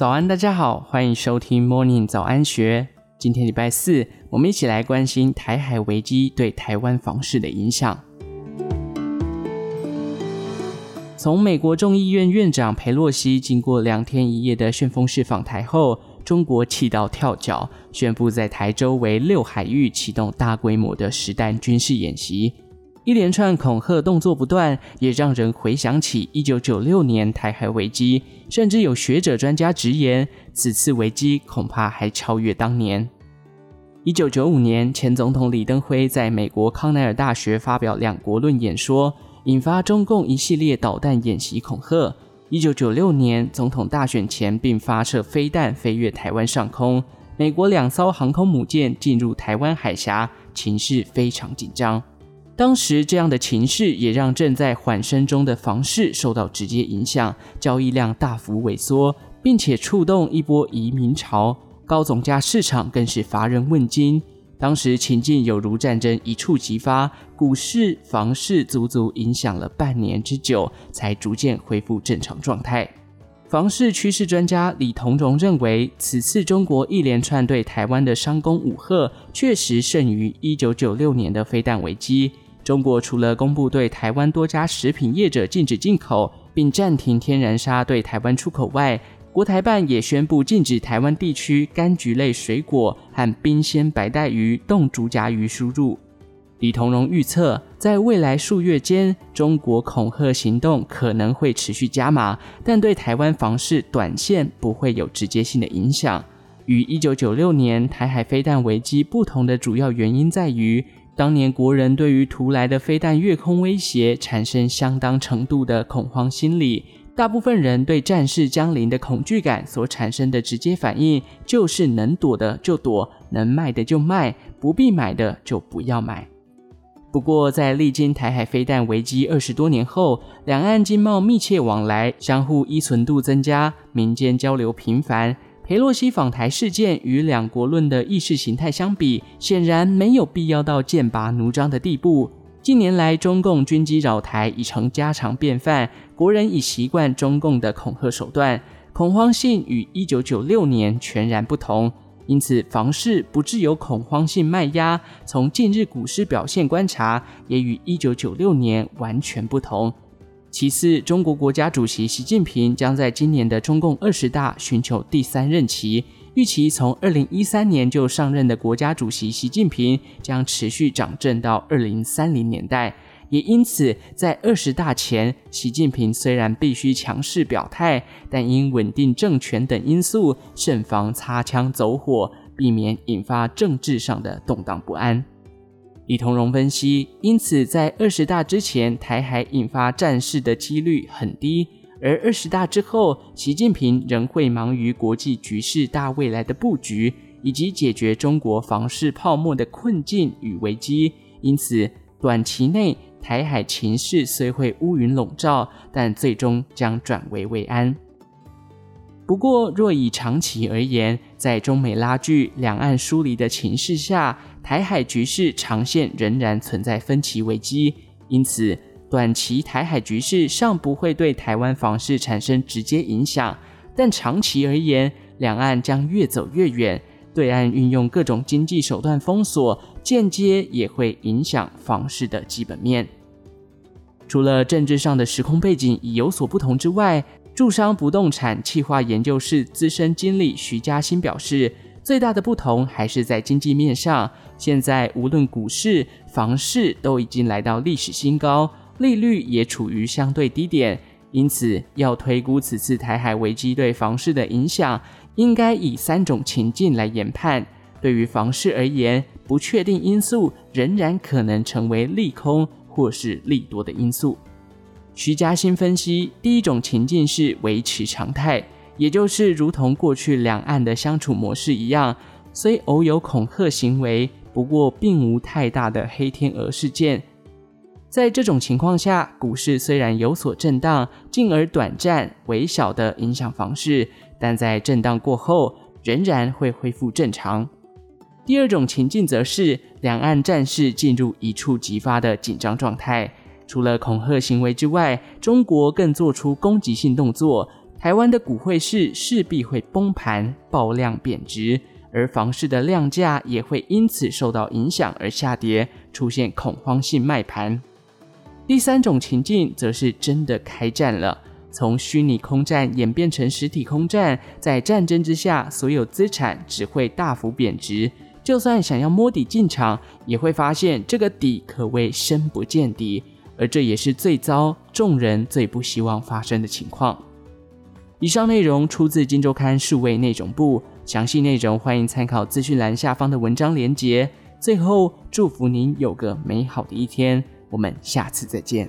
早安，大家好，欢迎收听 Morning 早安学。今天礼拜四，我们一起来关心台海危机对台湾房市的影响。从美国众议院院长裴洛西经过两天一夜的旋风式访台后，中国气到跳脚，宣布在台周围六海域启动大规模的实弹军事演习。一连串恐吓动作不断，也让人回想起一九九六年台海危机，甚至有学者专家直言，此次危机恐怕还超越当年。一九九五年，前总统李登辉在美国康奈尔大学发表两国论演说，引发中共一系列导弹演习恐吓。一九九六年总统大选前，并发射飞弹飞越台湾上空，美国两艘航空母舰进入台湾海峡，情势非常紧张。当时这样的情势也让正在缓升中的房市受到直接影响，交易量大幅萎缩，并且触动一波移民潮，高总价市场更是乏人问津。当时情境有如战争一触即发，股市、房市足足影响了半年之久，才逐渐恢复正常状态。房市趋势专家李同荣认为，此次中国一连串对台湾的商工武吓，确实胜于一九九六年的飞弹危机。中国除了公布对台湾多家食品业者禁止进口，并暂停天然砂对台湾出口外，国台办也宣布禁止台湾地区柑橘类水果和冰鲜白带鱼、冻竹荚鱼输入。李同荣预测，在未来数月间，中国恐吓行动可能会持续加码，但对台湾房市短线不会有直接性的影响。与一九九六年台海飞弹危机不同的主要原因在于。当年国人对于突来的飞弹越空威胁产生相当程度的恐慌心理，大部分人对战事将临的恐惧感所产生的直接反应就是能躲的就躲，能卖的就卖，不必买的就不要买。不过，在历经台海飞弹危机二十多年后，两岸经贸密切往来，相互依存度增加，民间交流频繁。裴洛西访台事件与两国论的意识形态相比，显然没有必要到剑拔弩张的地步。近年来，中共军机扰台已成家常便饭，国人已习惯中共的恐吓手段，恐慌性与一九九六年全然不同。因此，房市不致有恐慌性卖压。从近日股市表现观察，也与一九九六年完全不同。其次，中国国家主席习近平将在今年的中共二十大寻求第三任期。预期从二零一三年就上任的国家主席习近平将持续掌政到二零三零年代。也因此，在二十大前，习近平虽然必须强势表态，但因稳定政权等因素，慎防擦枪走火，避免引发政治上的动荡不安。李同荣分析，因此在二十大之前，台海引发战事的几率很低；而二十大之后，习近平仍会忙于国际局势大未来的布局，以及解决中国房市泡沫的困境与危机。因此，短期内台海情势虽会乌云笼罩，但最终将转危为安。不过，若以长期而言，在中美拉锯、两岸疏离的情势下，台海局势长线仍然存在分歧危机。因此，短期台海局势尚不会对台湾房市产生直接影响，但长期而言，两岸将越走越远。对岸运用各种经济手段封锁，间接也会影响房市的基本面。除了政治上的时空背景已有所不同之外，住商不动产企划研究室资深经理徐嘉欣表示，最大的不同还是在经济面上。现在无论股市、房市都已经来到历史新高，利率也处于相对低点，因此要推估此次台海危机对房市的影响，应该以三种情境来研判。对于房市而言，不确定因素仍然可能成为利空或是利多的因素。徐嘉欣分析，第一种情境是维持常态，也就是如同过去两岸的相处模式一样，虽偶有恐吓行为，不过并无太大的黑天鹅事件。在这种情况下，股市虽然有所震荡，进而短暂微小的影响房市，但在震荡过后，仍然会恢复正常。第二种情境则是两岸战事进入一触即发的紧张状态。除了恐吓行为之外，中国更做出攻击性动作，台湾的股汇市势必会崩盘、爆量贬值，而房市的量价也会因此受到影响而下跌，出现恐慌性卖盘。第三种情境则是真的开战了，从虚拟空战演变成实体空战，在战争之下，所有资产只会大幅贬值。就算想要摸底进场，也会发现这个底可谓深不见底，而这也是最糟、众人最不希望发生的情况。以上内容出自《金周刊》数位内容部，详细内容欢迎参考资讯栏下方的文章连结。最后，祝福您有个美好的一天，我们下次再见。